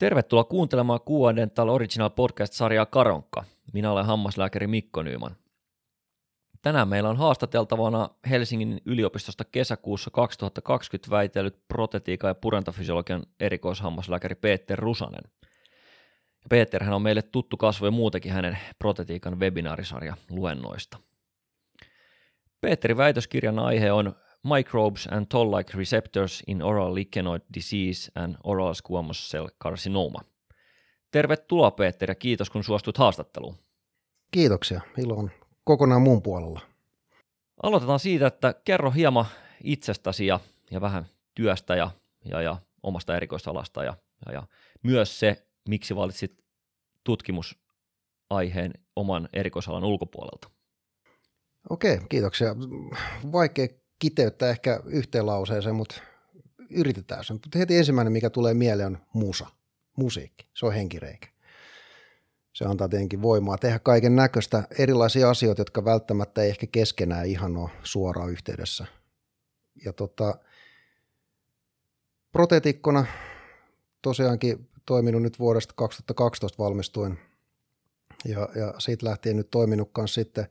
Tervetuloa kuuntelemaan Q Original Podcast-sarjaa Karonkka. Minä olen hammaslääkäri Mikko Nyyman. Tänään meillä on haastateltavana Helsingin yliopistosta kesäkuussa 2020 väitellyt protetiikan ja purentafysiologian erikoishammaslääkäri Peter Rusanen. Peter hän on meille tuttu kasvo ja muutenkin hänen protetiikan webinaarisarja luennoista. Peterin väitöskirjan aihe on Microbes and Toll-like Receptors in Oral Lichenoid Disease and Oral Squamous Cell Carcinoma. Tervetuloa Peter ja kiitos kun suostut haastatteluun. Kiitoksia, ilo on kokonaan mun puolella. Aloitetaan siitä, että kerro hieman itsestäsi ja, ja vähän työstä ja, ja, ja omasta erikoisalasta ja, ja, ja myös se, miksi valitsit tutkimusaiheen oman erikoisalan ulkopuolelta. Okei, kiitoksia. Vaikea kiteyttää ehkä yhteen lauseeseen, mutta yritetään sen. Mutta heti ensimmäinen, mikä tulee mieleen, on musa, musiikki. Se on henkireikä. Se antaa tietenkin voimaa tehdä kaiken näköistä erilaisia asioita, jotka välttämättä ei ehkä keskenään ihan ole suoraan yhteydessä. Ja tota, protetikkona tosiaankin toiminut nyt vuodesta 2012 valmistuin ja, ja siitä lähtien nyt toiminut sitten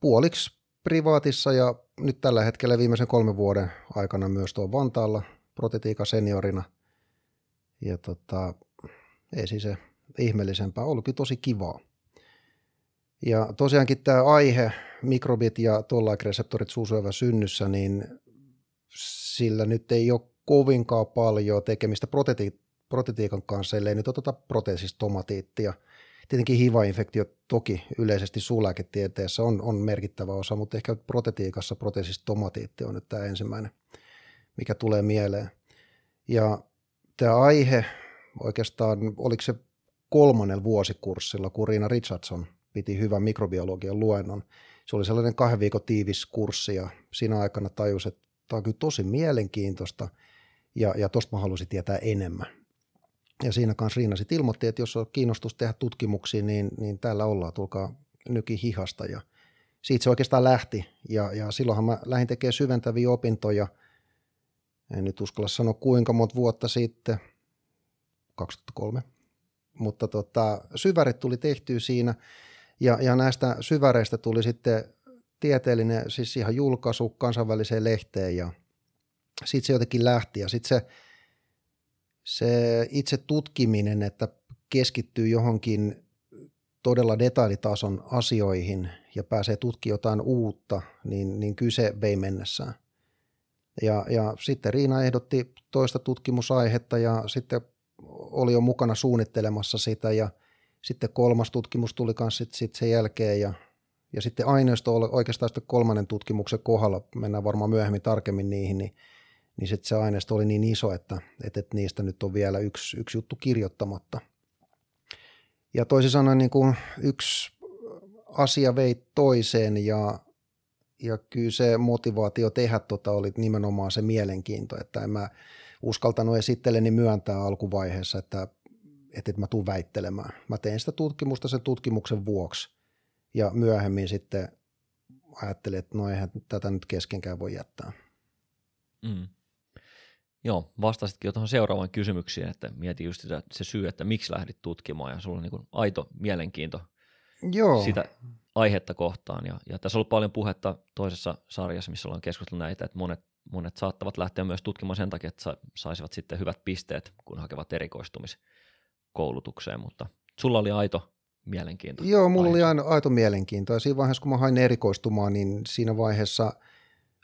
puoliksi privaatissa ja nyt tällä hetkellä viimeisen kolmen vuoden aikana myös tuo Vantaalla protetiika seniorina. Ja tota, ei siis se ihmeellisempää, ollutkin tosi kivaa. Ja tosiaankin tämä aihe, mikrobit ja tollaik-reseptorit suusyövä synnyssä, niin sillä nyt ei ole kovinkaan paljon tekemistä proteti- protetiikan kanssa, ellei nyt oteta proteesistomatiittia – Tietenkin HIV-infektio toki yleisesti suulääketieteessä on, on merkittävä osa, mutta ehkä protetiikassa protesistomatiitti on nyt tämä ensimmäinen, mikä tulee mieleen. Ja tämä aihe oikeastaan, oliko se kolmannella vuosikurssilla, kun Riina Richardson piti hyvän mikrobiologian luennon. Se oli sellainen kahden viikon tiivis kurssi ja siinä aikana tajus, että tämä on kyllä tosi mielenkiintoista ja, ja tuosta mä halusin tietää enemmän. Ja siinä kanssa Riina sitten ilmoitti, että jos on kiinnostus tehdä tutkimuksia, niin, niin täällä ollaan, tulkaa nyki hihasta. Ja siitä se oikeastaan lähti. Ja, ja silloinhan mä lähdin tekemään syventäviä opintoja. En nyt uskalla sanoa kuinka monta vuotta sitten, 2003. Mutta tota, syvärit tuli tehtyä siinä. Ja, ja näistä syväreistä tuli sitten tieteellinen, siis ihan julkaisu kansainväliseen lehteen ja sitten se jotenkin lähti ja sitten se se itse tutkiminen, että keskittyy johonkin todella detailitason asioihin ja pääsee tutkimaan jotain uutta, niin, niin kyllä se vei mennessään. Ja, ja sitten Riina ehdotti toista tutkimusaihetta ja sitten oli jo mukana suunnittelemassa sitä ja sitten kolmas tutkimus tuli kanssa sit, sit sen jälkeen ja, ja sitten aineisto oli oikeastaan sitten kolmannen tutkimuksen kohdalla, mennään varmaan myöhemmin tarkemmin niihin, niin niin sit se aineisto oli niin iso, että, että, että niistä nyt on vielä yksi, yksi juttu kirjoittamatta. Ja toisin sanoen niin kuin yksi asia vei toiseen ja, ja kyllä se motivaatio tehdä tota oli nimenomaan se mielenkiinto, että en mä uskaltanut esittelijäni myöntää alkuvaiheessa, että, että, että mä tuun väittelemään. Mä tein sitä tutkimusta sen tutkimuksen vuoksi ja myöhemmin sitten ajattelin, että no eihän tätä nyt keskenkään voi jättää. Mm. Joo, vastasitkin jo tuohon seuraavaan kysymyksiin, että mieti just sitä, se syy, että miksi lähdit tutkimaan ja sulla on niin aito mielenkiinto Joo. sitä aihetta kohtaan. Ja, ja tässä on ollut paljon puhetta toisessa sarjassa, missä ollaan keskustellut näitä, että monet, monet saattavat lähteä myös tutkimaan sen takia, että sa, saisivat sitten hyvät pisteet, kun hakevat erikoistumiskoulutukseen, mutta sulla oli aito mielenkiinto. Joo, mulla aihe. oli aito mielenkiinto ja siinä vaiheessa, kun mä hain erikoistumaan, niin siinä vaiheessa –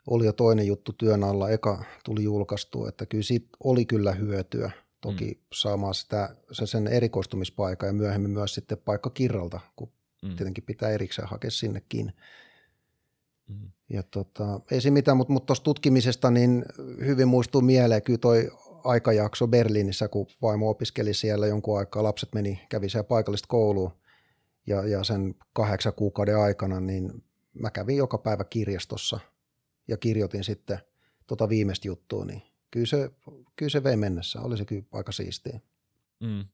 oli jo toinen juttu työn alla, eka tuli julkaistua, että kyllä siitä oli kyllä hyötyä toki mm. saamaan sitä, sen, sen erikoistumispaikan ja myöhemmin myös sitten paikka kirralta, kun mm. tietenkin pitää erikseen hakea sinnekin. Mm. Ja tota, ei se mitään, mutta, mutta tuosta tutkimisesta niin hyvin muistuu mieleen kyllä toi aikajakso Berliinissä, kun vaimo opiskeli siellä jonkun aikaa, lapset meni, kävi siellä paikallista koulua ja, ja sen kahdeksan kuukauden aikana, niin mä kävin joka päivä kirjastossa – ja kirjoitin sitten tota viimeistä juttua, niin kyllä se, kyllä se vei mennessä. Oli se kyllä aika siistiä. Mm.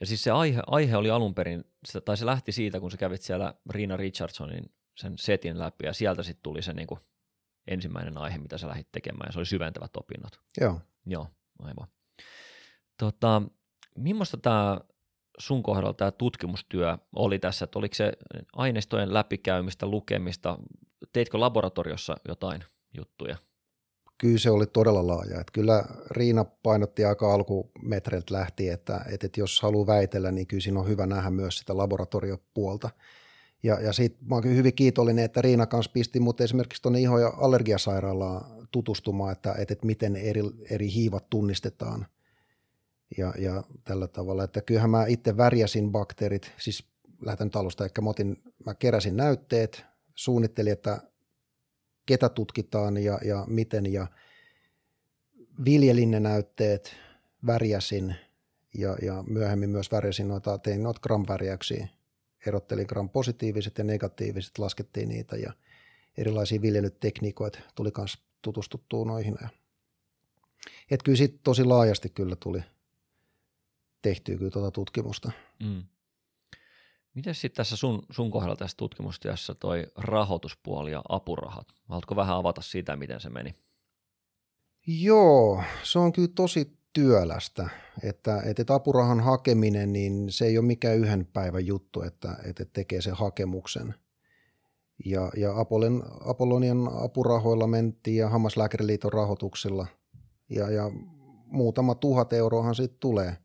Ja siis se aihe, aihe oli alun perin, tai se lähti siitä, kun sä kävit siellä Riina Richardsonin sen setin läpi, ja sieltä sitten tuli se niin kuin ensimmäinen aihe, mitä sä lähdit tekemään, ja se oli syventävät opinnot. Joo. Joo, aivan. Tota, millaista tämä sun kohdalla tämä tutkimustyö oli tässä, että oliko se aineistojen läpikäymistä, lukemista, teitkö laboratoriossa jotain juttuja? Kyllä se oli todella laaja. Että kyllä Riina painotti aika alkumetreiltä lähti, että, että jos haluaa väitellä, niin kyllä siinä on hyvä nähdä myös sitä laboratoriopuolta. Ja, ja siitä mä oon kyllä hyvin kiitollinen, että Riina kanssa pisti mut esimerkiksi tuonne iho- ja allergiasairaalaan tutustumaan, että, että, että miten eri, eri hiivat tunnistetaan ja, ja tällä tavalla. Että kyllähän mä itse värjäsin bakteerit, siis lähetän alusta, ehkä mä, otin, mä keräsin näytteet, suunnittelin, että ketä tutkitaan ja, ja miten ja viljelin ne näytteet, värjäsin ja, ja myöhemmin myös värjäsin noita, tein noita gram-värjäyksiä, erottelin gram-positiiviset ja negatiiviset, laskettiin niitä ja erilaisia viljelytekniikoita tuli myös tutustuttua noihin. Et kyllä siitä tosi laajasti kyllä tuli tehtyä kyllä tuota tutkimusta. Mm. Miten sitten tässä sun, sun kohdalla tässä tutkimustyössä toi rahoituspuoli ja apurahat? Haluatko vähän avata sitä, miten se meni? Joo, se on kyllä tosi työlästä, että, että apurahan hakeminen, niin se ei ole mikään yhden päivän juttu, että, että tekee sen hakemuksen. Ja, ja Apollon, Apollonian apurahoilla mentiin ja Hammaslääkäriliiton rahoituksilla ja, ja muutama tuhat euroahan siitä tulee –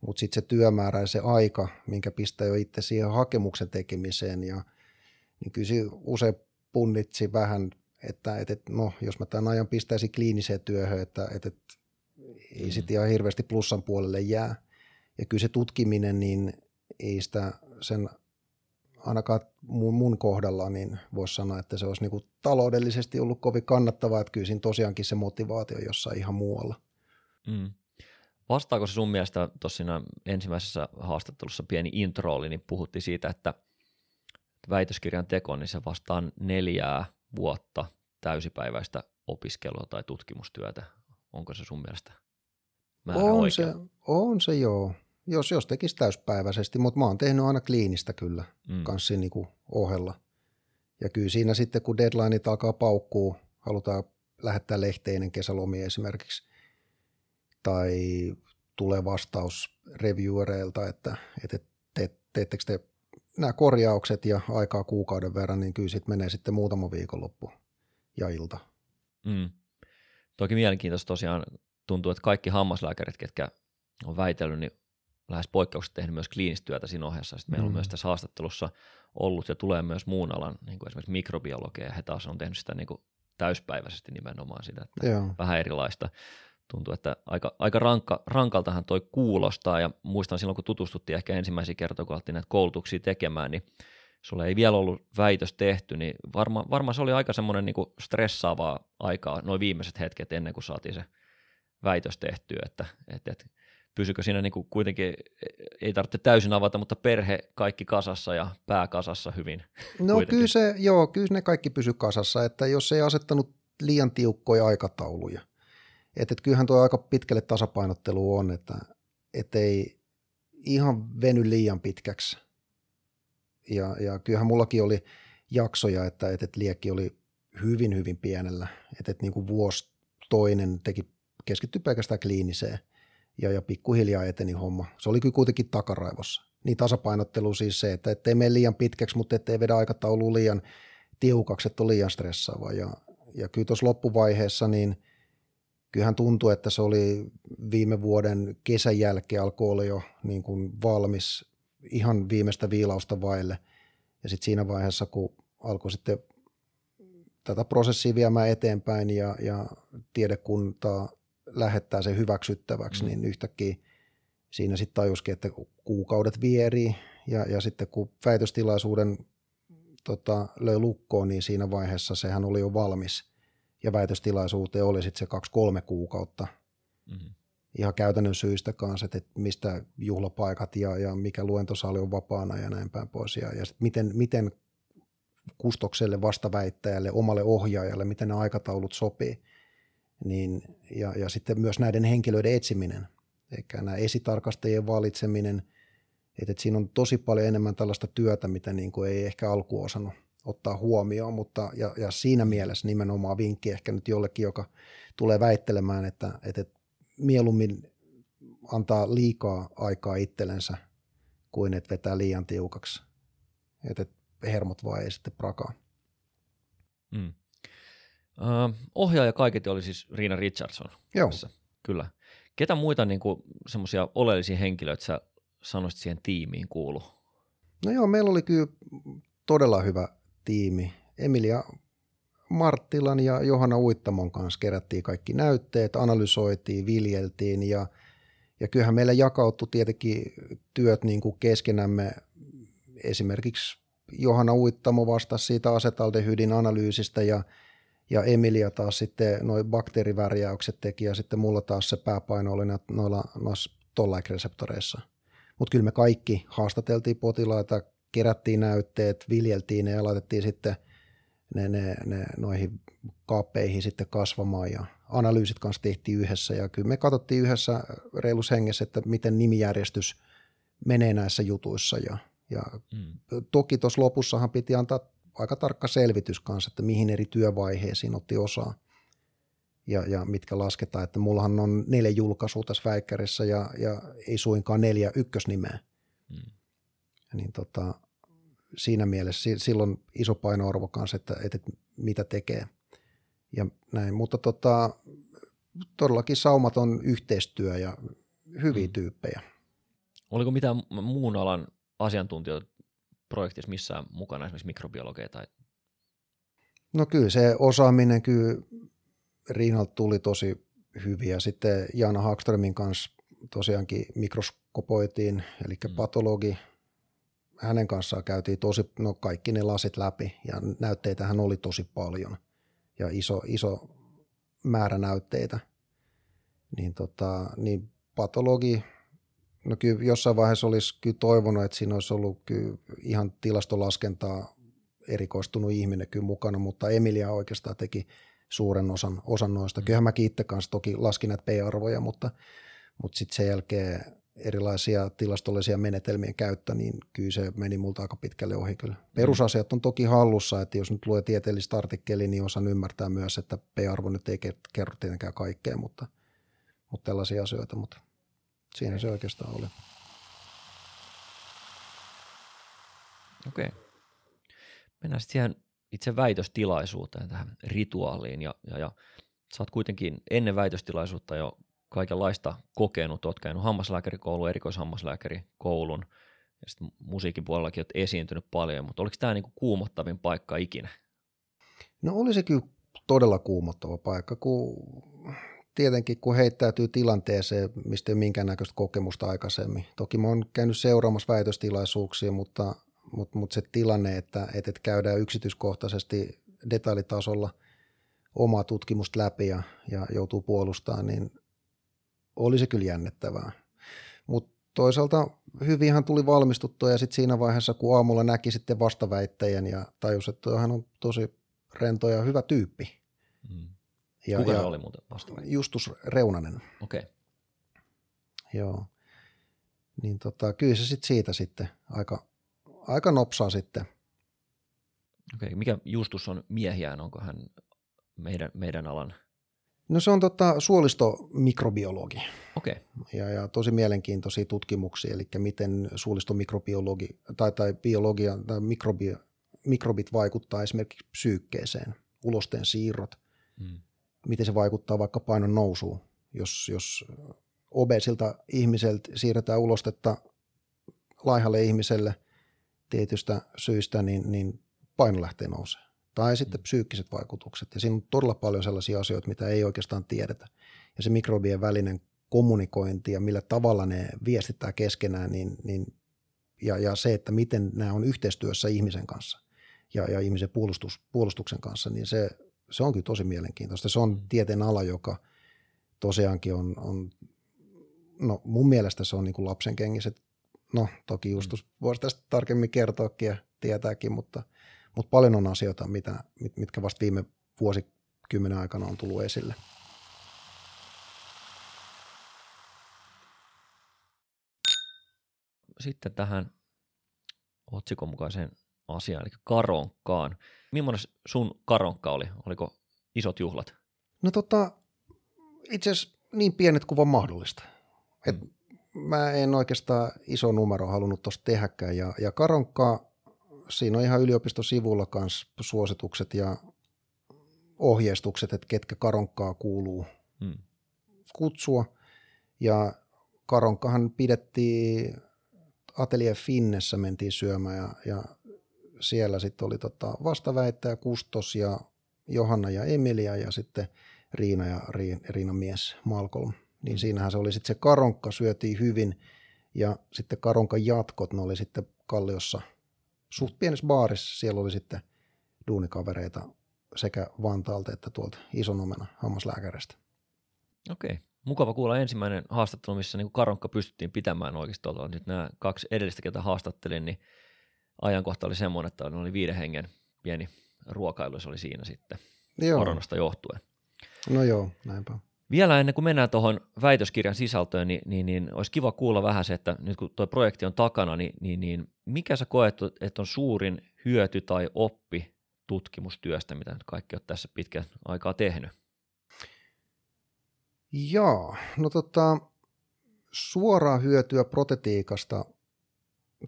mutta sitten se työmäärä ja se aika, minkä pistää jo itse siihen hakemuksen tekemiseen, ja, niin kyllä usein punnitsi vähän, että, että no, jos mä tämän ajan pistäisin kliiniseen työhön, että, että, että ei mm. sitten ihan hirveästi plussan puolelle jää. Ja kyllä se tutkiminen, niin ei sitä sen ainakaan mun, mun kohdalla, niin voisi sanoa, että se olisi niin kuin taloudellisesti ollut kovin kannattavaa, että kyllä siinä tosiaankin se motivaatio jossain ihan muualla. Mm. Vastaako se sun mielestä tuossa ensimmäisessä haastattelussa pieni intro oli, niin puhuttiin siitä, että väitöskirjan teko, niin se vastaa neljää vuotta täysipäiväistä opiskelua tai tutkimustyötä. Onko se sun mielestä määrä on oikea? Se, on se joo, jos, jos tekisi täyspäiväisesti, mutta mä oon tehnyt aina kliinistä kyllä mm. kanssa niin kuin ohella. Ja kyllä siinä sitten, kun deadlineit alkaa paukkuu, halutaan lähettää lehteinen kesälomia esimerkiksi, tai tulee vastaus reviewereilta, että, että te, teettekö te nämä korjaukset ja aikaa kuukauden verran, niin kyllä sitten menee sitten muutama viikonloppu ja ilta. Mm. Toki mielenkiintoista tosiaan tuntuu, että kaikki hammaslääkärit, ketkä on väitellyt, niin lähes poikkeuksetta tehnyt myös kliinistä työtä siinä ohessa. Sitten meillä mm. on myös tässä haastattelussa ollut ja tulee myös muun alan, niin kuin esimerkiksi mikrobiologia, ja he taas on tehnyt sitä niin kuin täyspäiväisesti nimenomaan sitä, että Joo. vähän erilaista tuntuu, että aika, aika rankka, rankaltahan toi kuulostaa ja muistan silloin, kun tutustuttiin ehkä ensimmäisiä kertoja, kun alettiin näitä koulutuksia tekemään, niin sulla ei vielä ollut väitös tehty, niin varmaan varma se oli aika semmoinen niin stressaavaa aikaa, noin viimeiset hetket ennen kuin saatiin se väitös tehtyä, että, että, että pysykö siinä niin kuin kuitenkin, ei tarvitse täysin avata, mutta perhe kaikki kasassa ja pää kasassa hyvin. No kuitenkin. kyllä se, joo, kyllä ne kaikki pysy kasassa, että jos ei asettanut liian tiukkoja aikatauluja, että et kyllähän tuo aika pitkälle tasapainottelu on, että ei ihan veny liian pitkäksi. Ja, ja kyllähän mullakin oli jaksoja, että, että liekki oli hyvin, hyvin pienellä. Että, että niin kuin vuosi toinen teki, keskittyi pelkästään kliiniseen ja, ja pikkuhiljaa eteni homma. Se oli kyllä kuitenkin takaraivossa. Niin tasapainottelu siis se, että ettei mene liian pitkäksi, mutta ettei vedä aikataulu liian tiukaksi, että on liian stressaava. Ja, ja kyllä tuossa loppuvaiheessa niin – kyllähän tuntui, että se oli viime vuoden kesän jälkeen alkoi olla jo niin kuin valmis ihan viimeistä viilausta vaille. Ja sitten siinä vaiheessa, kun alkoi sitten tätä prosessia viemään eteenpäin ja, ja tiedekunta lähettää sen hyväksyttäväksi, mm. niin yhtäkkiä siinä sitten tajuskin, että kuukaudet vierii ja, ja sitten kun väitöstilaisuuden tota, löi lukkoon, niin siinä vaiheessa sehän oli jo valmis – ja väitöstilaisuuteen oli sitten se kaksi-kolme kuukautta. Mm-hmm. Ihan käytännön syistä kanssa, että mistä juhlapaikat ja, ja mikä luentosali on vapaana ja näin päin pois. Ja, ja miten, miten kustokselle, vastaväittäjälle, omalle ohjaajalle, miten ne aikataulut sopii. Niin, ja, ja sitten myös näiden henkilöiden etsiminen, eikä nämä esitarkastajien valitseminen, että, että siinä on tosi paljon enemmän tällaista työtä, mitä niin kuin ei ehkä alkuun osannut ottaa huomioon, mutta ja, ja siinä mielessä nimenomaan vinkki ehkä nyt jollekin, joka tulee väittelemään, että, että mieluummin antaa liikaa aikaa itsellensä kuin että vetää liian tiukaksi. Että hermot vaan ei sitten prakaa. Mm. Uh, ohjaaja kaiketi oli siis Riina Richardson. Joo. Tässä. Kyllä. Ketä muita niin semmoisia oleellisia henkilöitä sä sanoisit siihen tiimiin kuulu? No joo, meillä oli kyllä todella hyvä tiimi. Emilia Marttilan ja Johanna Uittamon kanssa kerättiin kaikki näytteet, analysoitiin, viljeltiin ja, ja kyllähän meillä jakautui tietenkin työt niin kuin keskenämme. Esimerkiksi Johanna Uittamo vastasi siitä asetaldehydin analyysistä ja, ja Emilia taas sitten noin bakteerivärjäykset teki ja sitten mulla taas se pääpaino oli noilla, noissa tollaik-reseptoreissa. Mutta kyllä me kaikki haastateltiin potilaita, kerättiin näytteet, viljeltiin ne ja laitettiin sitten ne, ne, ne noihin kaappeihin sitten kasvamaan ja analyysit kanssa tehtiin yhdessä ja kyllä me katsottiin yhdessä reilus hengessä, että miten nimijärjestys menee näissä jutuissa ja, ja mm. toki tuossa lopussahan piti antaa aika tarkka selvitys kanssa, että mihin eri työvaiheisiin otti osaa ja, ja mitkä lasketaan, että mullahan on neljä julkaisua tässä väikkärissä ja, ja ei suinkaan neljä ykkösnimeä. Mm. Niin tota, siinä mielessä silloin iso painoarvo kanssa, että, että mitä tekee ja näin. Mutta tota, todellakin saumaton yhteistyö ja hyviä mm. tyyppejä. Oliko mitään muun alan asiantuntijoita projektissa missään mukana, esimerkiksi mikrobiologeja tai No kyllä se osaaminen kyllä Riinalta tuli tosi hyviä. Sitten Jaana Hagströmin kanssa tosiaankin mikroskopoitiin, eli mm. patologi. Hänen kanssaan käytiin tosi, no kaikki ne lasit läpi ja näytteitä hän oli tosi paljon ja iso, iso määrä näytteitä. Niin, tota, niin patologi, no kyllä jossain vaiheessa olisi kyllä toivonut, että siinä olisi ollut kyllä ihan tilastolaskentaa erikoistunut ihminen kyllä mukana, mutta Emilia oikeastaan teki suuren osan, osan noista. Kyllähän mäkin itse kanssa toki laskin näitä P-arvoja, mutta, mutta sitten sen jälkeen erilaisia tilastollisia menetelmien käyttö, niin kyllä se meni multa aika pitkälle ohi kyllä. Perusasiat on toki hallussa, että jos nyt lue tieteellistä artikkeliä, niin osan ymmärtää myös, että P-arvo nyt ei kerro tietenkään kaikkea, mutta, mutta tällaisia asioita, mutta siinä se oikeastaan oli. Okei. Okay. Mennään sitten siihen itse väitöstilaisuuteen, tähän rituaaliin. Ja, ja, ja sä oot kuitenkin ennen väitöstilaisuutta jo kaikenlaista kokenut. Oot käynyt hammaslääkärikoulun, erikoishammaslääkärikoulun ja sitten musiikin puolellakin oot esiintynyt paljon, mutta oliko tämä niinku kuumottavin paikka ikinä? No oli se kyllä todella kuumottava paikka, kun tietenkin kun heittäytyy tilanteeseen, mistä ei ole minkäännäköistä kokemusta aikaisemmin. Toki mä oon käynyt seuraamassa väitöstilaisuuksia, mutta mutta mut se tilanne, että, että käydään yksityiskohtaisesti detaljitasolla omaa tutkimusta läpi ja, ja joutuu puolustamaan, niin oli se kyllä jännittävää. Mutta toisaalta hyvinhän tuli valmistuttua ja sitten siinä vaiheessa, kun aamulla näki sitten vastaväittäjän ja tajusi, että hän on tosi rento ja hyvä tyyppi. Mm. Ja, Kuka ja oli muuten vastaväittäjä? Justus Reunanen. Okei. Okay. Joo. Niin tota, kyllä se sitten siitä sitten aika aika nopsaa sitten. Okei, mikä Justus on miehiään, onko hän meidän, meidän alan? No se on tota, suolistomikrobiologi. Okei. Ja, ja tosi mielenkiintoisia tutkimuksia, eli miten suolistomikrobiologi tai, tai biologia tai mikrobi, mikrobit vaikuttaa esimerkiksi psyykkeeseen, ulosten siirrot, hmm. miten se vaikuttaa vaikka painon nousuun. Jos, jos obesilta ihmiseltä siirretään ulostetta laihalle ihmiselle – tietystä syistä, niin, niin paino lähtee nousee. Tai sitten psyykkiset vaikutukset. Ja siinä on todella paljon sellaisia asioita, mitä ei oikeastaan tiedetä. Ja se mikrobien välinen kommunikointi ja millä tavalla ne viestittää keskenään, niin, niin, ja, ja se, että miten nämä on yhteistyössä ihmisen kanssa ja, ja ihmisen puolustus, puolustuksen kanssa, niin se, se on kyllä tosi mielenkiintoista. Se on mm. tieteen ala, joka tosiaankin on, on no mun mielestä se on niin kuin lapsen kengiset no toki Justus mm. voisi tästä tarkemmin kertoakin ja tietääkin, mutta, mutta paljon on asioita, mitä, mitkä vasta viime vuosikymmenen aikana on tullut esille. Sitten tähän otsikon mukaiseen asiaan, eli karonkkaan. Millainen sun karonkka oli? Oliko isot juhlat? No tota, itse asiassa niin pienet kuin vaan mahdollista. Et mm mä en oikeastaan iso numero halunnut tuosta tehdäkään. Ja, ja karonkkaa, siinä on ihan yliopistosivulla kanssa suositukset ja ohjeistukset, että ketkä karonkkaa kuuluu hmm. kutsua. Ja karonkkahan pidettiin Atelier Finnessä mentiin syömään ja, ja siellä sitten oli tota vastaväittäjä Kustos ja Johanna ja Emilia ja sitten Riina ja Riinan mies Malcolm. Niin mm. siinähän se oli sitten se karonkka syötiin hyvin ja sitten karonkan jatkot, ne oli sitten Kalliossa suht pienessä baarissa. Siellä oli sitten duunikavereita sekä Vantaalta että tuolta Isonumena hammaslääkäristä. Okei. Okay. Mukava kuulla ensimmäinen haastattelu, missä niin karonkka pystyttiin pitämään oikeastaan. Nyt nämä kaksi edellistä, ketä haastattelin, niin ajankohta oli semmoinen, että oli viiden hengen pieni ruokailu, se oli siinä sitten joo. koronasta johtuen. No joo, näinpä. Vielä ennen kuin mennään tuohon väitöskirjan sisältöön, niin, niin, niin olisi kiva kuulla vähän se, että nyt kun tuo projekti on takana, niin, niin, niin mikä sä koet, että on suurin hyöty tai oppi tutkimustyöstä, mitä nyt kaikki on tässä pitkän aikaa tehnyt? Joo, no tota, suoraa hyötyä protetiikasta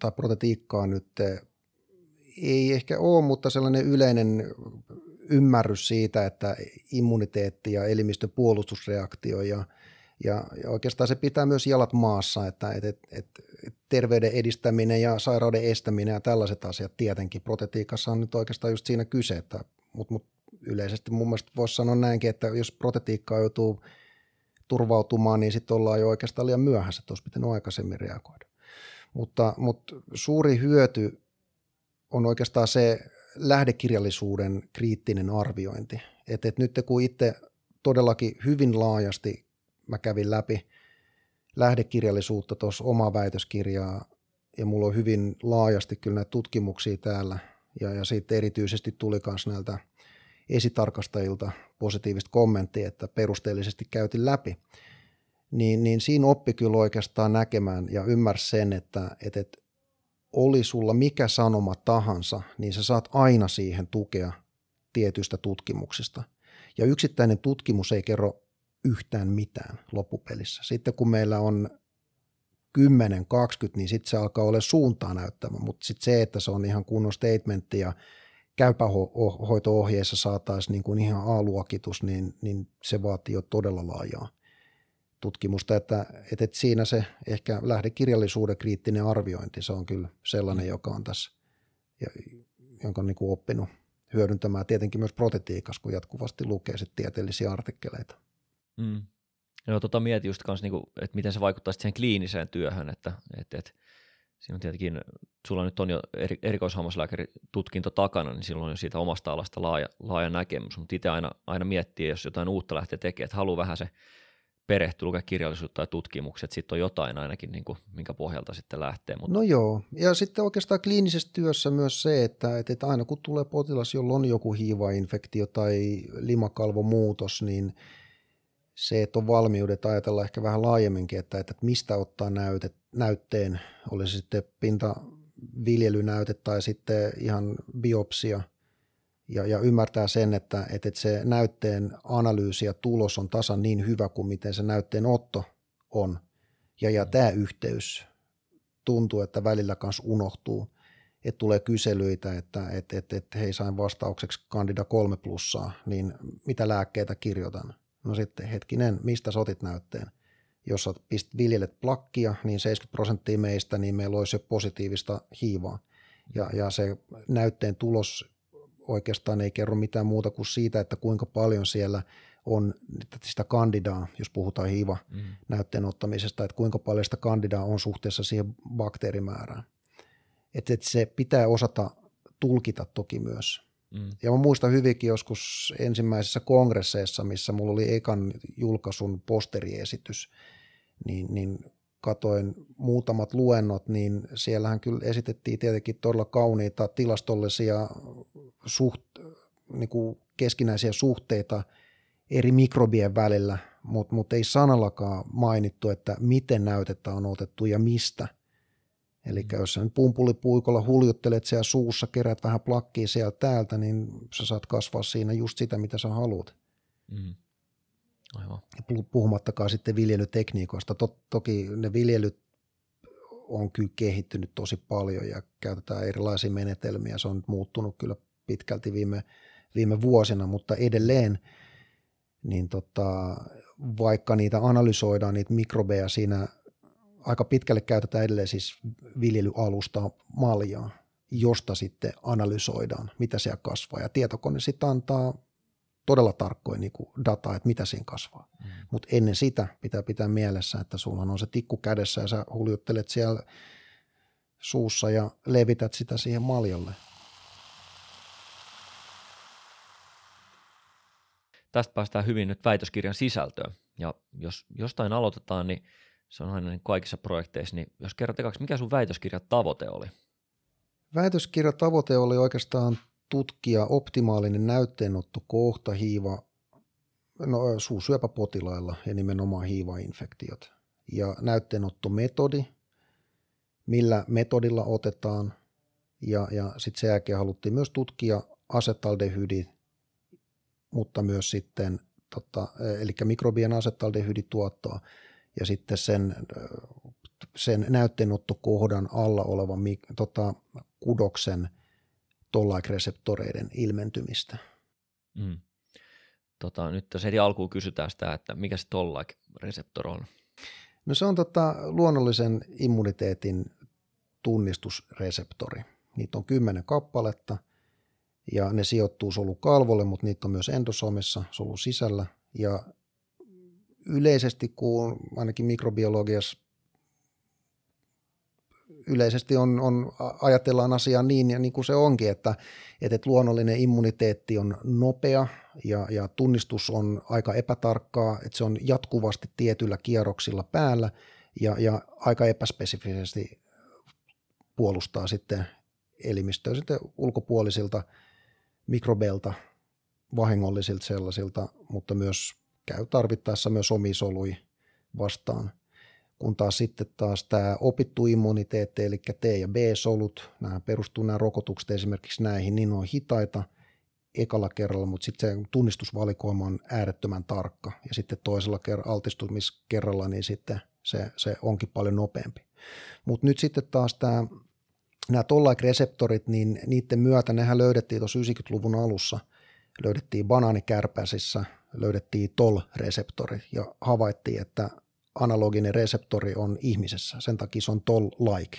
tai protetiikkaa nyt ei ehkä ole, mutta sellainen yleinen ymmärrys siitä, että immuniteetti ja elimistön puolustusreaktio ja, ja, ja oikeastaan se pitää myös jalat maassa, että et, et, et terveyden edistäminen ja sairauden estäminen ja tällaiset asiat tietenkin protetiikassa on nyt oikeastaan just siinä kyse, että, mutta mut yleisesti mun mielestä voisi sanoa näinkin, että jos protetiikkaa joutuu turvautumaan, niin sitten ollaan jo oikeastaan liian myöhässä, että olisi pitänyt aikaisemmin reagoida. Mutta, mutta suuri hyöty on oikeastaan se lähdekirjallisuuden kriittinen arviointi. Että et nyt kun itse todellakin hyvin laajasti mä kävin läpi lähdekirjallisuutta tuossa omaa väitöskirjaa, ja mulla on hyvin laajasti kyllä näitä tutkimuksia täällä, ja, ja sitten erityisesti tuli myös näiltä esitarkastajilta positiivista kommenttia, että perusteellisesti käytin läpi, niin, niin siinä oppi kyllä oikeastaan näkemään ja ymmärsi sen, että, että, että oli sulla mikä sanoma tahansa, niin sä saat aina siihen tukea tietystä tutkimuksista. Ja yksittäinen tutkimus ei kerro yhtään mitään loppupelissä. Sitten kun meillä on 10-20, niin sitten se alkaa olla suuntaa näyttämä, mutta sitten se, että se on ihan kunnon statementti ja käypähoito-ohjeessa saataisiin niin kuin ihan A-luokitus, niin, niin se vaatii jo todella laajaa tutkimusta, että, että, että siinä se ehkä lähdekirjallisuuden kriittinen arviointi, se on kyllä sellainen, mm. joka on tässä, jonka on niin kuin oppinut hyödyntämään tietenkin myös protetiikassa, kun jatkuvasti lukee sitten tieteellisiä artikkeleita. Mm. Joo, tota mietin just kanssa, niin että miten se vaikuttaa siihen kliiniseen työhön, että, että, että siinä on tietenkin, sulla nyt on jo eri, erikoishammaslääkäritutkinto takana, niin silloin on jo siitä omasta alasta laaja, laaja näkemys, mutta itse aina, aina miettii, jos jotain uutta lähtee tekemään, että haluaa vähän se perehtyä, lukea kirjallisuutta ja tutkimuksia, että sitten on jotain ainakin, niin kuin, minkä pohjalta sitten lähtee. Mutta... No joo, ja sitten oikeastaan kliinisessä työssä myös se, että, että aina kun tulee potilas, jolla on joku hiivainfektio tai limakalvomuutos, niin se, että on valmiudet ajatella ehkä vähän laajemminkin, että, että mistä ottaa näytet, näytteen, oli se sitten pintaviljelynäyte tai sitten ihan biopsia – ja, ja ymmärtää sen, että, että se näytteen analyysi ja tulos on tasan niin hyvä kuin miten se näytteen otto on. Ja, ja tämä yhteys tuntuu, että välillä kanssa unohtuu, että tulee kyselyitä, että, että, että, että hei sain vastaukseksi kandida kolme plussaa, niin mitä lääkkeitä kirjoitan? No sitten hetkinen, mistä sotit näytteen? Jos sä pist, viljelet plakkia, niin 70 prosenttia meistä, niin meillä olisi jo positiivista hiivaa. Ja, ja se näytteen tulos oikeastaan ei kerro mitään muuta kuin siitä, että kuinka paljon siellä on sitä kandidaa, jos puhutaan hiiva mm. näytteen ottamisesta, että kuinka paljon sitä kandidaa on suhteessa siihen bakteerimäärään. Että et se pitää osata tulkita toki myös. Mm. Ja mä muistan hyvinkin joskus ensimmäisessä kongresseissa, missä mulla oli ekan julkaisun posteriesitys, niin, niin katoin muutamat luennot, niin siellähän kyllä esitettiin tietenkin todella kauniita tilastollisia suht, niin kuin keskinäisiä suhteita eri mikrobien välillä, mutta mut ei sanallakaan mainittu, että miten näytettä on otettu ja mistä. Eli jos sä nyt pumpulipuikolla huljuttelet siellä suussa, kerät vähän plakkiä sieltä täältä, niin sä saat kasvaa siinä just sitä, mitä sä haluat. Mm. Aivan. Puhumattakaan sitten viljelytekniikoista. Tot, toki ne viljelyt on kyllä kehittynyt tosi paljon ja käytetään erilaisia menetelmiä. Se on nyt muuttunut kyllä pitkälti viime, viime vuosina, mutta edelleen niin tota, vaikka niitä analysoidaan, niitä mikrobeja siinä aika pitkälle käytetään edelleen siis viljelyalusta maljaa, josta sitten analysoidaan, mitä siellä kasvaa. Ja tietokone sitten antaa todella tarkkoin niin dataa, että mitä siinä kasvaa. Mm. Mutta ennen sitä pitää pitää mielessä, että sulla on se tikku kädessä ja sä huljuttelet siellä suussa ja levität sitä siihen maljalle. Tästä päästään hyvin nyt väitöskirjan sisältöön. Ja jos jostain aloitetaan, niin se on aina niin kaikissa projekteissa, niin jos kerrot mikä sun väitöskirjan tavoite oli? Väitöskirjan tavoite oli oikeastaan tutkia optimaalinen näytteenotto kohta hiiva, no, suusyöpäpotilailla ja nimenomaan hiivainfektiot. Ja näytteenottometodi, millä metodilla otetaan, ja, ja sitten sen jälkeen haluttiin myös tutkia asetaldehydi, mutta myös sitten, tota, eli mikrobien asetaldehydituottoa, ja sitten sen, sen näytteenottokohdan alla olevan tota, kudoksen tollaik-reseptoreiden ilmentymistä. Mm. Tota, nyt tässä heti alkuun kysytään sitä, että mikä se tollaik-reseptor on? No se on tota, luonnollisen immuniteetin tunnistusreseptori. Niitä on kymmenen kappaletta ja ne sijoittuu solukalvolle, mutta niitä on myös endosomissa solun sisällä. Ja yleisesti, kun ainakin mikrobiologiassa yleisesti on, on, ajatellaan asiaa niin, ja niin kuin se onkin, että, että luonnollinen immuniteetti on nopea ja, ja tunnistus on aika epätarkkaa, että se on jatkuvasti tietyillä kierroksilla päällä ja, ja aika epäspesifisesti puolustaa sitten elimistöä sitten ulkopuolisilta mikrobeilta, vahingollisilta sellaisilta, mutta myös käy tarvittaessa myös omisoluja vastaan. Kun taas sitten taas tämä opittu immuniteetti, eli T- ja B-solut, nämä perustuu nämä rokotukset esimerkiksi näihin, niin on hitaita ekalla kerralla, mutta sitten se tunnistusvalikoima on äärettömän tarkka. Ja sitten toisella ker- altistumiskerralla, niin sitten se, se onkin paljon nopeampi. Mutta nyt sitten taas tämä nämä tollaik-reseptorit, niin niiden myötä nehän löydettiin tuossa 90-luvun alussa, löydettiin banaanikärpäsissä, löydettiin TOL-reseptori ja havaittiin, että analoginen reseptori on ihmisessä. Sen takia se on TOL-like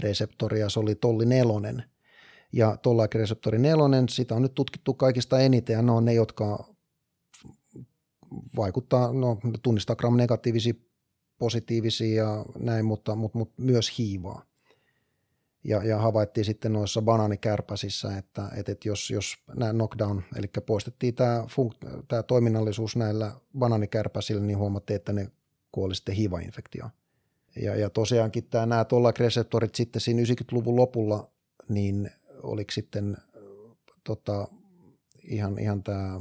reseptori ja se oli tolli nelonen. Ja tollaik reseptori nelonen, sitä on nyt tutkittu kaikista eniten ja ne on ne, jotka vaikuttaa, no tunnistaa gram-negatiivisia, positiivisia ja näin, mutta, mutta, mutta myös hiivaa ja, ja havaittiin sitten noissa banaanikärpäsissä, että, että, että jos, jos nämä knockdown, eli poistettiin tämä, funk, tämä toiminnallisuus näillä banaanikärpäsillä, niin huomattiin, että ne kuoli sitten HIV-infektioon. Ja, ja tosiaankin tämä, nämä tollaik-reseptorit sitten siinä 90-luvun lopulla, niin oliko sitten tota, ihan, ihan tämä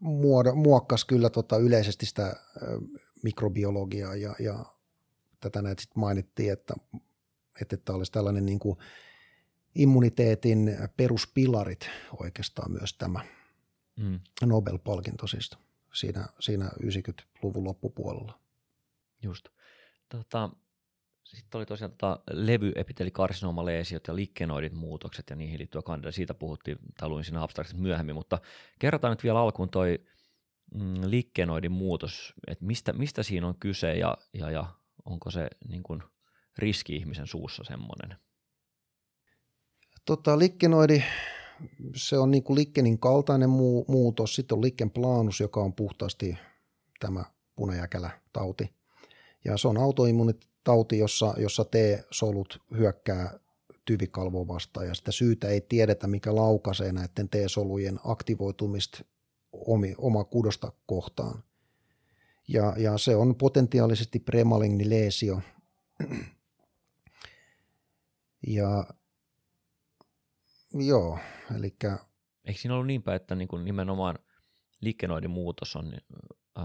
muodo, muokkas kyllä tota yleisesti sitä mikrobiologiaa ja, ja tätä näitä sitten mainittiin, että että, että olisi tällainen niin kuin immuniteetin peruspilarit oikeastaan myös tämä mm. Nobel-palkinto siis siinä, siinä 90-luvun loppupuolella. Just. Tota, sitten oli tosiaan tota levyepitelikarsinoomaleesiot ja likkenoidit muutokset ja niihin liittyvä kandida. Siitä puhuttiin, tai luin siinä abstraktisesti myöhemmin, mutta kerrotaan nyt vielä alkuun toi mm, likkenoidin muutos, että mistä, mistä siinä on kyse ja, ja, ja onko se niin kuin – riski ihmisen suussa semmoinen? Tota, likkenoidi, se on niin kuin likkenin kaltainen muu, muutos. Sitten on likken planus, joka on puhtaasti tämä punajäkälä tauti. Ja se on autoimmunitauti, jossa, jossa T-solut hyökkää tyvikalvoa vastaan ja sitä syytä ei tiedetä, mikä laukaisee näiden T-solujen aktivoitumista omi, omaa kudosta kohtaan. Ja, ja se on potentiaalisesti premaligni leesio, ja joo, eli... Eikö siinä ollut niinpä, että niin kuin nimenomaan liikenoidin muutos on, äh,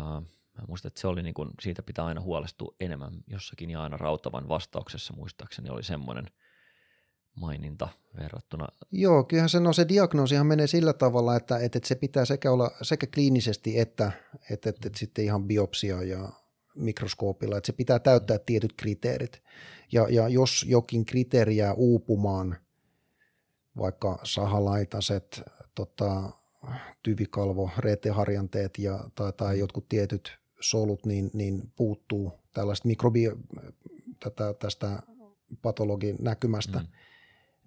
mä muistan, että se oli niin kuin, siitä pitää aina huolestua enemmän jossakin ja aina rautavan vastauksessa muistaakseni oli semmoinen maininta verrattuna. Joo, kyllähän se, no se diagnoosihan menee sillä tavalla, että, että, että se pitää sekä olla sekä kliinisesti että, että, että, että sitten ihan biopsia ja mikroskoopilla, että se pitää täyttää tietyt kriteerit. Ja, ja jos jokin kriteeri jää uupumaan, vaikka sahalaitaset, tota, tyvikalvo, reeteharjanteet ja, tai, tai jotkut tietyt solut, niin, niin puuttuu tällaista mikrobi, tätä, tästä patologin näkymästä, mm.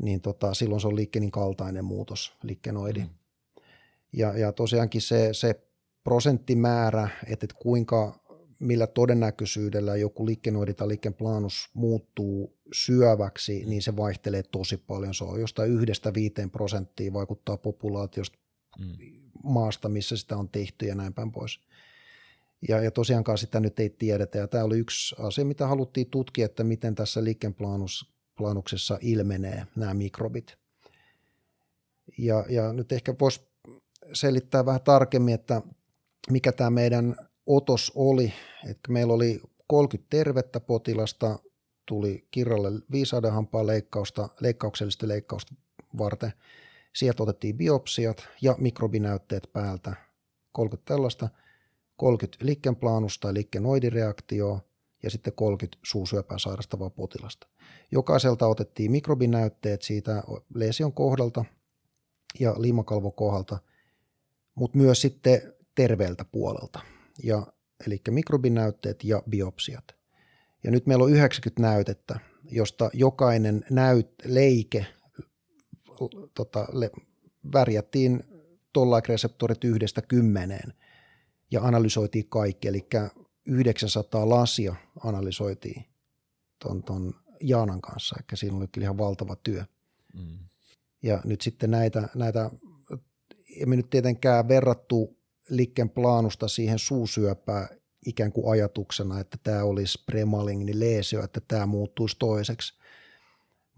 niin tota, silloin se on liikkenin kaltainen muutos, liikkenoidi. Mm. Ja, ja tosiaankin se, se prosenttimäärä, että, että kuinka, millä todennäköisyydellä joku liikkenoidi tai liikkeenplanus muuttuu syöväksi, niin se vaihtelee tosi paljon. Se on jostain yhdestä viiteen prosenttia vaikuttaa populaatiosta mm. maasta, missä sitä on tehty ja näin päin pois. Ja, ja tosiaankaan sitä nyt ei tiedetä. Ja tämä oli yksi asia, mitä haluttiin tutkia, että miten tässä liikkeenplanuksessa ilmenee nämä mikrobit. Ja, ja nyt ehkä voisi selittää vähän tarkemmin, että mikä tämä meidän otos oli. Että meillä oli 30 tervettä potilasta, tuli kirralle viisaudenhampaan leikkausta, leikkauksellista leikkausta varten. Sieltä otettiin biopsiat ja mikrobinäytteet päältä, 30 tällaista – 30 liikkeenplaanusta tai liikkeenoidireaktioa ja sitten 30 suusyöpää sairastavaa potilasta. Jokaiselta otettiin mikrobinäytteet siitä lesion kohdalta ja limakalvokohdalta, mutta myös sitten terveeltä puolelta, ja, eli mikrobinäytteet ja biopsiat. Ja nyt meillä on 90 näytettä, josta jokainen näyt, leike tota, le, värjättiin tollaik-reseptorit yhdestä kymmeneen – ja analysoitiin kaikki, eli 900 lasia analysoitiin ton, ton Jaanan kanssa, eli siinä oli kyllä ihan valtava työ. Mm. Ja nyt sitten näitä, näitä emme nyt tietenkään verrattu liikkeen plaanusta siihen suusyöpään ikään kuin ajatuksena, että tämä olisi premaligni leesio, että tämä muuttuisi toiseksi.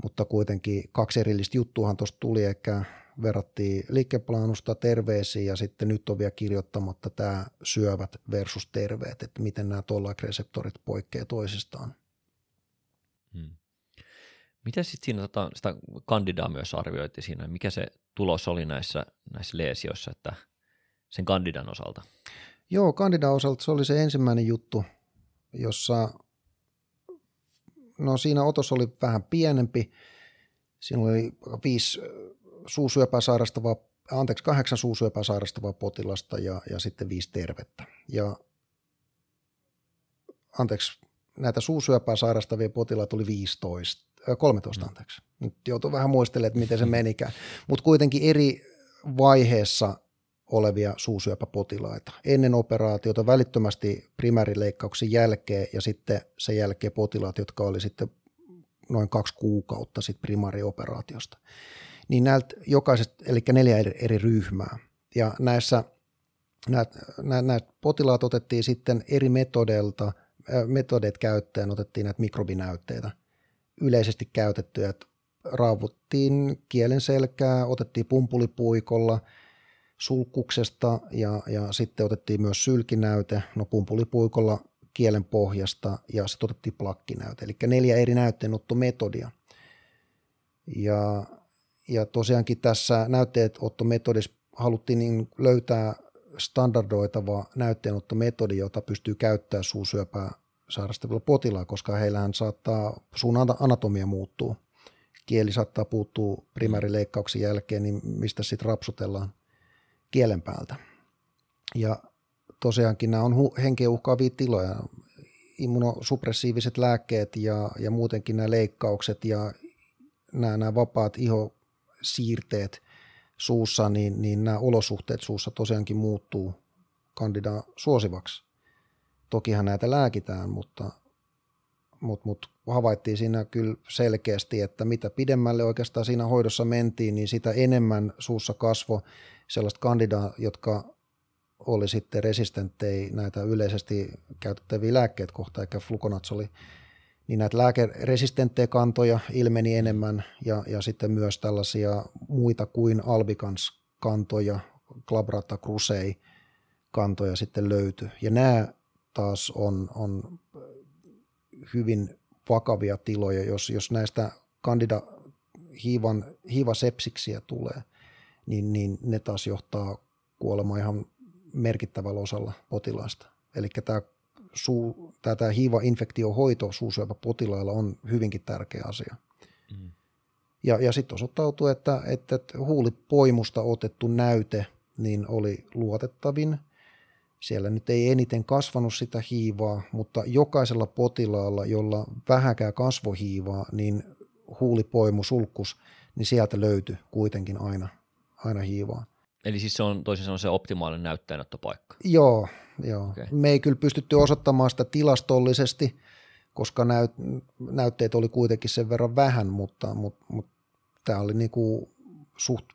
Mutta kuitenkin kaksi erillistä juttuahan tuosta tuli, eikä verrattiin liikeplaanusta terveisiin ja sitten nyt on vielä kirjoittamatta tämä syövät versus terveet, että miten nämä tollaik-reseptorit poikkeaa toisistaan. Hmm. Miten sitten siinä tota, sitä kandidaa myös arvioitiin siinä, mikä se tulos oli näissä, näissä leesioissa, että sen kandidan osalta? Joo, kandidan osalta se oli se ensimmäinen juttu, jossa no siinä otos oli vähän pienempi, siinä oli viisi suusyöpää sairastavaa, anteeksi, kahdeksan suusyöpää sairastavaa potilasta ja, ja sitten viisi tervettä. Ja anteeksi, näitä suusyöpää sairastavia potilaita oli 15, äh, 13 anteeksi. Nyt joutuu vähän muistelemaan, että miten se menikään. Mutta kuitenkin eri vaiheessa olevia suusyöpäpotilaita. Ennen operaatiota, välittömästi primäärileikkauksen jälkeen ja sitten sen jälkeen potilaat, jotka oli sitten noin kaksi kuukautta sitten primaarioperaatiosta niin näiltä jokaisesta, eli neljä eri, eri ryhmää. Ja näissä näitä, näitä potilaat otettiin sitten eri metodeilta, metodeet käyttöön, otettiin näitä mikrobinäytteitä, yleisesti käytettyjä, että raavuttiin kielen selkää, otettiin pumpulipuikolla sulkuksesta ja, ja sitten otettiin myös sylkinäyte, no pumpulipuikolla kielen pohjasta ja sitten otettiin plakkinäyte, eli neljä eri näytteenottometodia. Ja ja tosiaankin tässä näytteenottometodissa haluttiin niin löytää standardoitava näytteenottometodi, jota pystyy käyttämään suusyöpää sairastavilla potilailla, koska heillähän saattaa, suun anatomia muuttuu. Kieli saattaa puuttua primäärileikkauksen jälkeen, niin mistä sitten rapsutellaan kielen päältä. Ja tosiaankin nämä on hu- henkeä uhkaavia tiloja. Immunosuppressiiviset lääkkeet ja, ja muutenkin nämä leikkaukset ja nämä, nämä vapaat iho, siirteet suussa, niin, niin nämä olosuhteet suussa tosiaankin muuttuu kandidaa suosivaksi. Tokihan näitä lääkitään, mutta, mutta, mutta havaittiin siinä kyllä selkeästi, että mitä pidemmälle oikeastaan siinä hoidossa mentiin, niin sitä enemmän suussa kasvo sellaista kandidaa, jotka oli sitten resistenttejä näitä yleisesti käytettäviä lääkkeitä kohtaan, eikä flukonatsoli niin näitä lääkeresistenttejä kantoja ilmeni enemmän ja, ja sitten myös tällaisia muita kuin albikans kantoja, glabrata crusei kantoja sitten löytyi. Ja nämä taas on, on hyvin vakavia tiloja, jos, jos näistä kandida hiivan, hiivasepsiksiä tulee, niin, niin ne taas johtaa kuolemaan ihan merkittävällä osalla potilaista. Eli tämä, suu, tämä, tämä hiiva-infektiohoito suusyöpäpotilailla on hyvinkin tärkeä asia. Mm. Ja, ja sitten osoittautui, että, että huulipoimusta otettu näyte niin oli luotettavin. Siellä nyt ei eniten kasvanut sitä hiivaa, mutta jokaisella potilaalla, jolla vähäkään kasvohiivaa, niin huulipoimu, sulkkus, niin sieltä löytyi kuitenkin aina, aina hiivaa. Eli siis se on toisin sanoen se optimaalinen näytteenottopaikka? Joo, joo. Okay. Me ei kyllä pystytty osoittamaan sitä tilastollisesti, koska näyt, näytteet oli kuitenkin sen verran vähän, mutta, mutta, mutta tämä oli niinku suht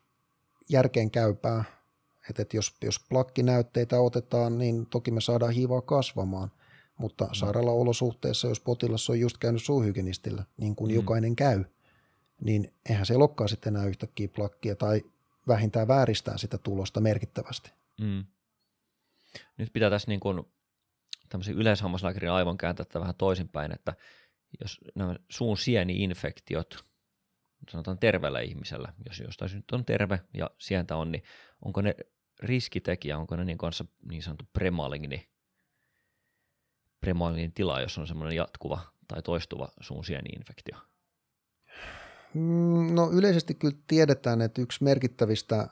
järkeen käypää, että, että jos, jos plakkinäytteitä otetaan, niin toki me saadaan hiivaa kasvamaan, mutta mm. sairaalaolosuhteessa, jos potilas on just käynyt suuhygienistillä, niin kuin mm. jokainen käy, niin eihän se olekaan sitten enää yhtäkkiä plakkia tai vähintään vääristää sitä tulosta merkittävästi. Mm. Nyt pitää tässä niin kuin tämmöisen yleishammaslääkärin aivon kääntää vähän toisinpäin, että jos nämä suun sieni-infektiot, sanotaan terveellä ihmisellä, jos jostain nyt on terve ja sientä on, niin onko ne riskitekijä, onko ne niin kanssa niin sanottu premaligni, premaligni tila, jos on semmoinen jatkuva tai toistuva suun sieni-infektio? Mm, no yleisesti kyllä tiedetään, että yksi merkittävistä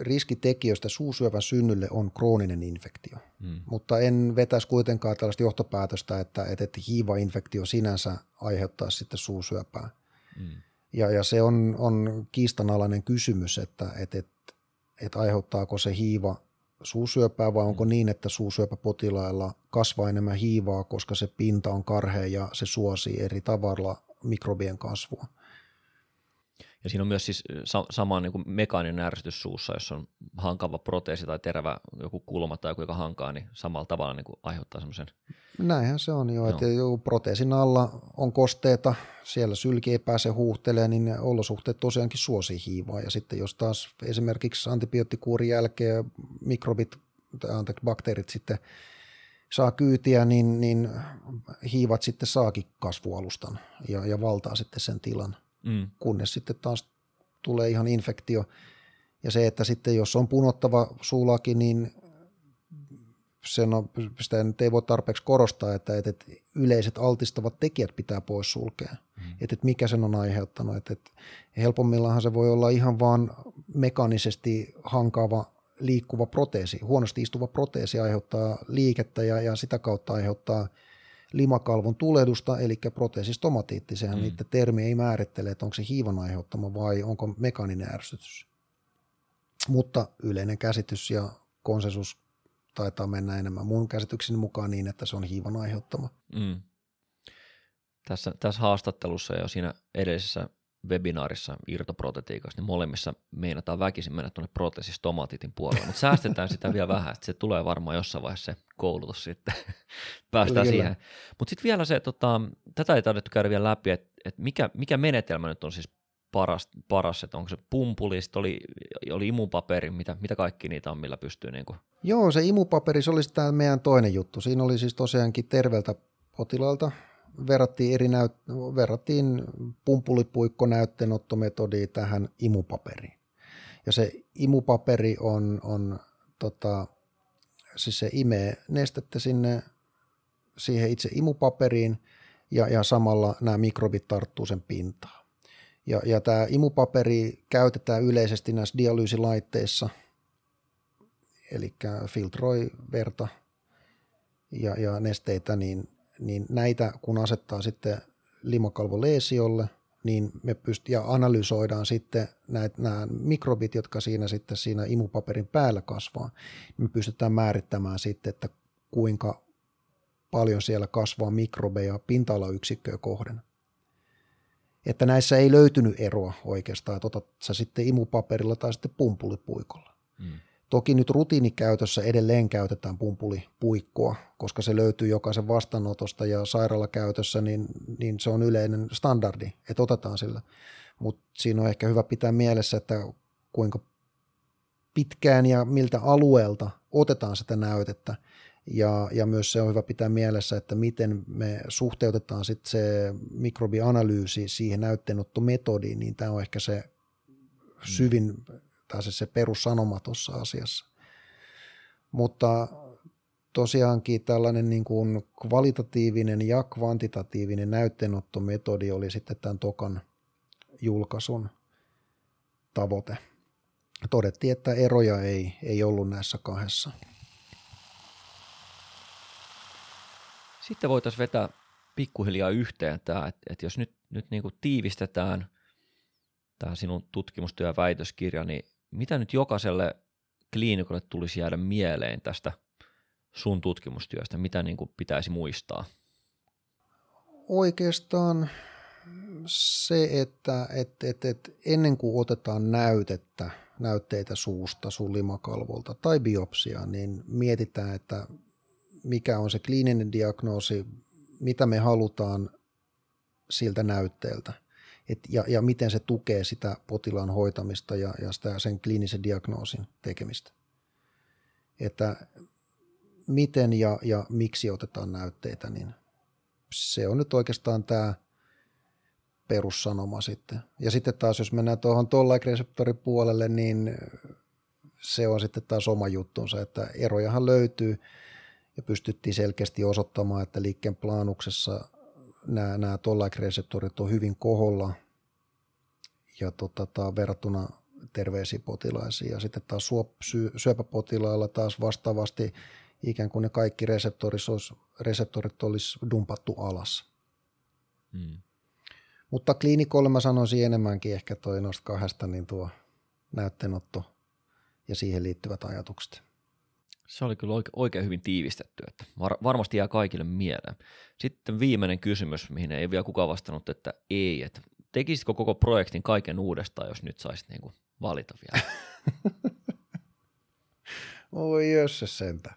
riskitekijöistä suusyövän synnylle on krooninen infektio, mm. mutta en vetäisi kuitenkaan tällaista johtopäätöstä, että, että hiiva-infektio sinänsä aiheuttaa sitten suusyöpää. Mm. Ja, ja se on, on kiistanalainen kysymys, että, että, että, että aiheuttaako se hiiva suusyöpää vai onko mm. niin, että suusyöpäpotilailla kasvaa enemmän hiivaa, koska se pinta on karhea ja se suosii eri tavalla mikrobien kasvua. Ja siinä on myös siis sa- sama niin kuin mekaaninen ärsytys suussa, jos on hankava proteesi tai terävä joku kulma tai joku, joka hankaa, niin samalla tavalla niin kuin aiheuttaa semmoisen. Näinhän se on jo, no. että joku proteesin alla on kosteita, siellä sylki ei pääse huuhtelemaan, niin ne olosuhteet tosiaankin suosii hiivaa. Ja sitten jos taas esimerkiksi antibioottikuurin jälkeen mikrobit, anteeksi, bakteerit sitten saa kyytiä, niin, niin hiivat sitten saakin kasvualustan ja, ja valtaa sitten sen tilan mm. kunnes sitten taas tulee ihan infektio. Ja se, että sitten jos on punottava suulaki, niin sen on, sitä nyt ei voi tarpeeksi korostaa, että, että yleiset altistavat tekijät pitää pois sulkea. Mm. Että, että mikä sen on aiheuttanut. Että, että helpommillahan se voi olla ihan vaan mekaanisesti hankaava liikkuva proteesi. Huonosti istuva proteesi aiheuttaa liikettä ja, ja sitä kautta aiheuttaa – limakalvon tulehdusta, eli proteesistomatiitti, sehän mm. niiden termi ei määrittele, että onko se hiivan aiheuttama vai onko mekaaninen ärsytys. Mutta yleinen käsitys ja konsensus taitaa mennä enemmän mun käsitykseni mukaan niin, että se on hiivan aiheuttama. Mm. Tässä, tässä haastattelussa ja siinä edellisessä webinaarissa irtoprotetiikassa, niin molemmissa meinataan väkisin mennä tuonne proteesistomatiitin puolelle, mutta säästetään sitä vielä vähän, että se tulee varmaan jossain vaiheessa se koulutus sitten, päästään kyllä, siihen. Mutta sitten vielä se, tota, tätä ei taidettu käydä vielä läpi, että et mikä, mikä menetelmä nyt on siis paras, paras että onko se pumpuli, oli, oli imupaperi, mitä, mitä kaikki niitä on, millä pystyy niin kuin... Joo, se imupaperi, se oli tämä meidän toinen juttu. Siinä oli siis tosiaankin terveeltä potilaalta verrattiin, eri näyt, verrattiin pumpulipuikkonäytteenottometodia tähän imupaperiin. Ja se imupaperi on, on tota, siis se imee nestettä sinne siihen itse imupaperiin ja, ja samalla nämä mikrobit tarttuu sen pintaan. Ja, ja tämä imupaperi käytetään yleisesti näissä dialyysilaitteissa, eli filtroi verta ja, ja nesteitä, niin niin näitä kun asettaa sitten limakalvoleesiolle, niin me pyst- ja analysoidaan sitten näitä, nämä mikrobit, jotka siinä sitten siinä imupaperin päällä kasvaa, niin me pystytään määrittämään sitten, että kuinka paljon siellä kasvaa mikrobeja pinta-alayksikköä kohden. Että näissä ei löytynyt eroa oikeastaan, että otat sä sitten imupaperilla tai sitten pumpulipuikolla. Mm. Toki nyt rutiinikäytössä edelleen käytetään pumpulipuikkoa, koska se löytyy jokaisen vastaanotosta ja sairaalakäytössä, niin, niin se on yleinen standardi, että otetaan sillä. Mutta siinä on ehkä hyvä pitää mielessä, että kuinka pitkään ja miltä alueelta otetaan sitä näytettä. Ja, ja myös se on hyvä pitää mielessä, että miten me suhteutetaan sitten se mikrobianalyysi siihen näytteenottometodiin, niin tämä on ehkä se syvin, tai se, se perussanoma tuossa asiassa. Mutta tosiaankin tällainen niin kuin kvalitatiivinen ja kvantitatiivinen näytteenottometodi oli sitten tämän Tokan julkaisun tavoite. Todettiin, että eroja ei, ei ollut näissä kahdessa. Sitten voitaisiin vetää pikkuhiljaa yhteen tämä, että, että jos nyt, nyt niin kuin tiivistetään tämä sinun tutkimustyö ja väitöskirja, niin mitä nyt jokaiselle kliinikolle tulisi jäädä mieleen tästä sun tutkimustyöstä, mitä niin kuin pitäisi muistaa? Oikeastaan se, että et, et, et ennen kuin otetaan näytettä, näytteitä suusta, sun limakalvolta tai biopsia, niin mietitään, että mikä on se kliininen diagnoosi, mitä me halutaan siltä näytteeltä et, ja, ja miten se tukee sitä potilaan hoitamista ja, ja sitä, sen kliinisen diagnoosin tekemistä. Että miten ja, ja miksi otetaan näytteitä, niin se on nyt oikeastaan tämä perussanoma sitten. Ja sitten taas, jos mennään tuohon tollaik-reseptoripuolelle, niin se on sitten taas oma juttunsa, että erojahan löytyy – ja pystyttiin selkeästi osoittamaan, että liikkeen plaanuksessa nämä, nämä tollaik-reseptorit on hyvin koholla ja tota, tämä verrattuna terveisiin potilaisiin. Ja sitten taas syöpäpotilailla taas vastaavasti ikään kuin ne kaikki reseptorit olisi, reseptorit olisi dumpattu alas. Hmm. Mutta kliinikolle mä sanoisin enemmänkin ehkä toi noista kahdesta, niin tuo näytteenotto ja siihen liittyvät ajatukset. Se oli kyllä oikein hyvin tiivistetty, että var- varmasti jää kaikille mieleen. Sitten viimeinen kysymys, mihin ei vielä kukaan vastannut, että ei, että tekisitkö koko projektin kaiken uudestaan, jos nyt saisit niinku valita vielä? Oi jössä sentä.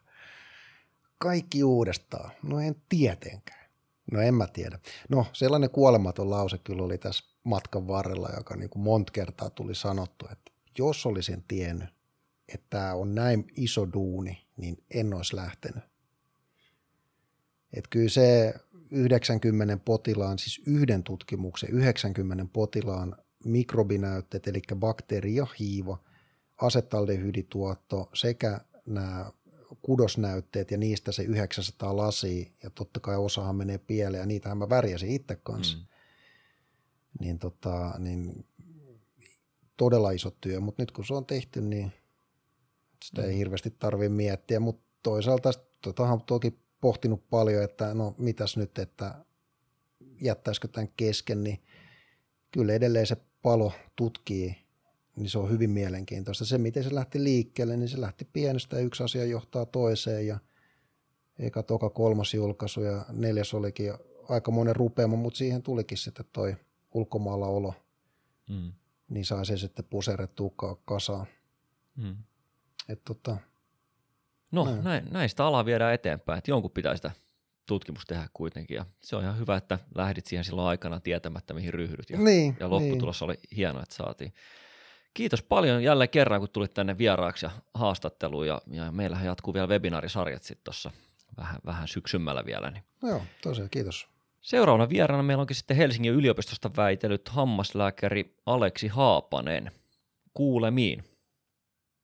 Kaikki uudestaan. No en tietenkään. No en mä tiedä. No sellainen kuolematon lause kyllä oli tässä matkan varrella, joka niin kuin monta kertaa tuli sanottu, että jos olisin tiennyt, että tämä on näin iso duuni, niin en olisi lähtenyt. Että kyllä se 90 potilaan, siis yhden tutkimuksen 90 potilaan mikrobinäytteet, eli bakteeri ja hiiva, asetaldehydituotto sekä nämä kudosnäytteet ja niistä se 900 lasia ja totta kai osahan menee pieleen ja niitähän mä värjäsin itse kanssa. Mm. Niin, tota, niin todella iso työ, mutta nyt kun se on tehty, niin sitä mm. ei hirveästi tarvitse miettiä, mutta toisaalta tota on toki pohtinut paljon, että no mitäs nyt, että jättäisikö tämän kesken, niin kyllä edelleen se palo tutkii, niin se on hyvin mielenkiintoista. Se, miten se lähti liikkeelle, niin se lähti pienestä ja yksi asia johtaa toiseen ja eka toka kolmas julkaisu ja neljäs olikin aika monen rupeama, mutta siihen tulikin sitten toi ulkomailla olo, mm. niin sai se sitten puserrettua kasaan. Mm. Et tota, no näin. Näin, näistä alaa viedään eteenpäin, että jonkun pitää sitä tutkimus tehdä kuitenkin. Ja se on ihan hyvä, että lähdit siihen silloin aikana tietämättä, mihin ryhdyt. Ja, niin, ja lopputulos niin. oli hieno, että saatiin. Kiitos paljon jälleen kerran, kun tulit tänne vieraaksi ja haastatteluun. Ja, ja meillähän jatkuu vielä webinaarisarjat sitten tuossa vähän, vähän syksymällä vielä. Niin. No joo, tosiaan, kiitos. Seuraavana vieraana meillä onkin sitten Helsingin yliopistosta väitellyt hammaslääkäri Aleksi Haapanen. Kuulemiin.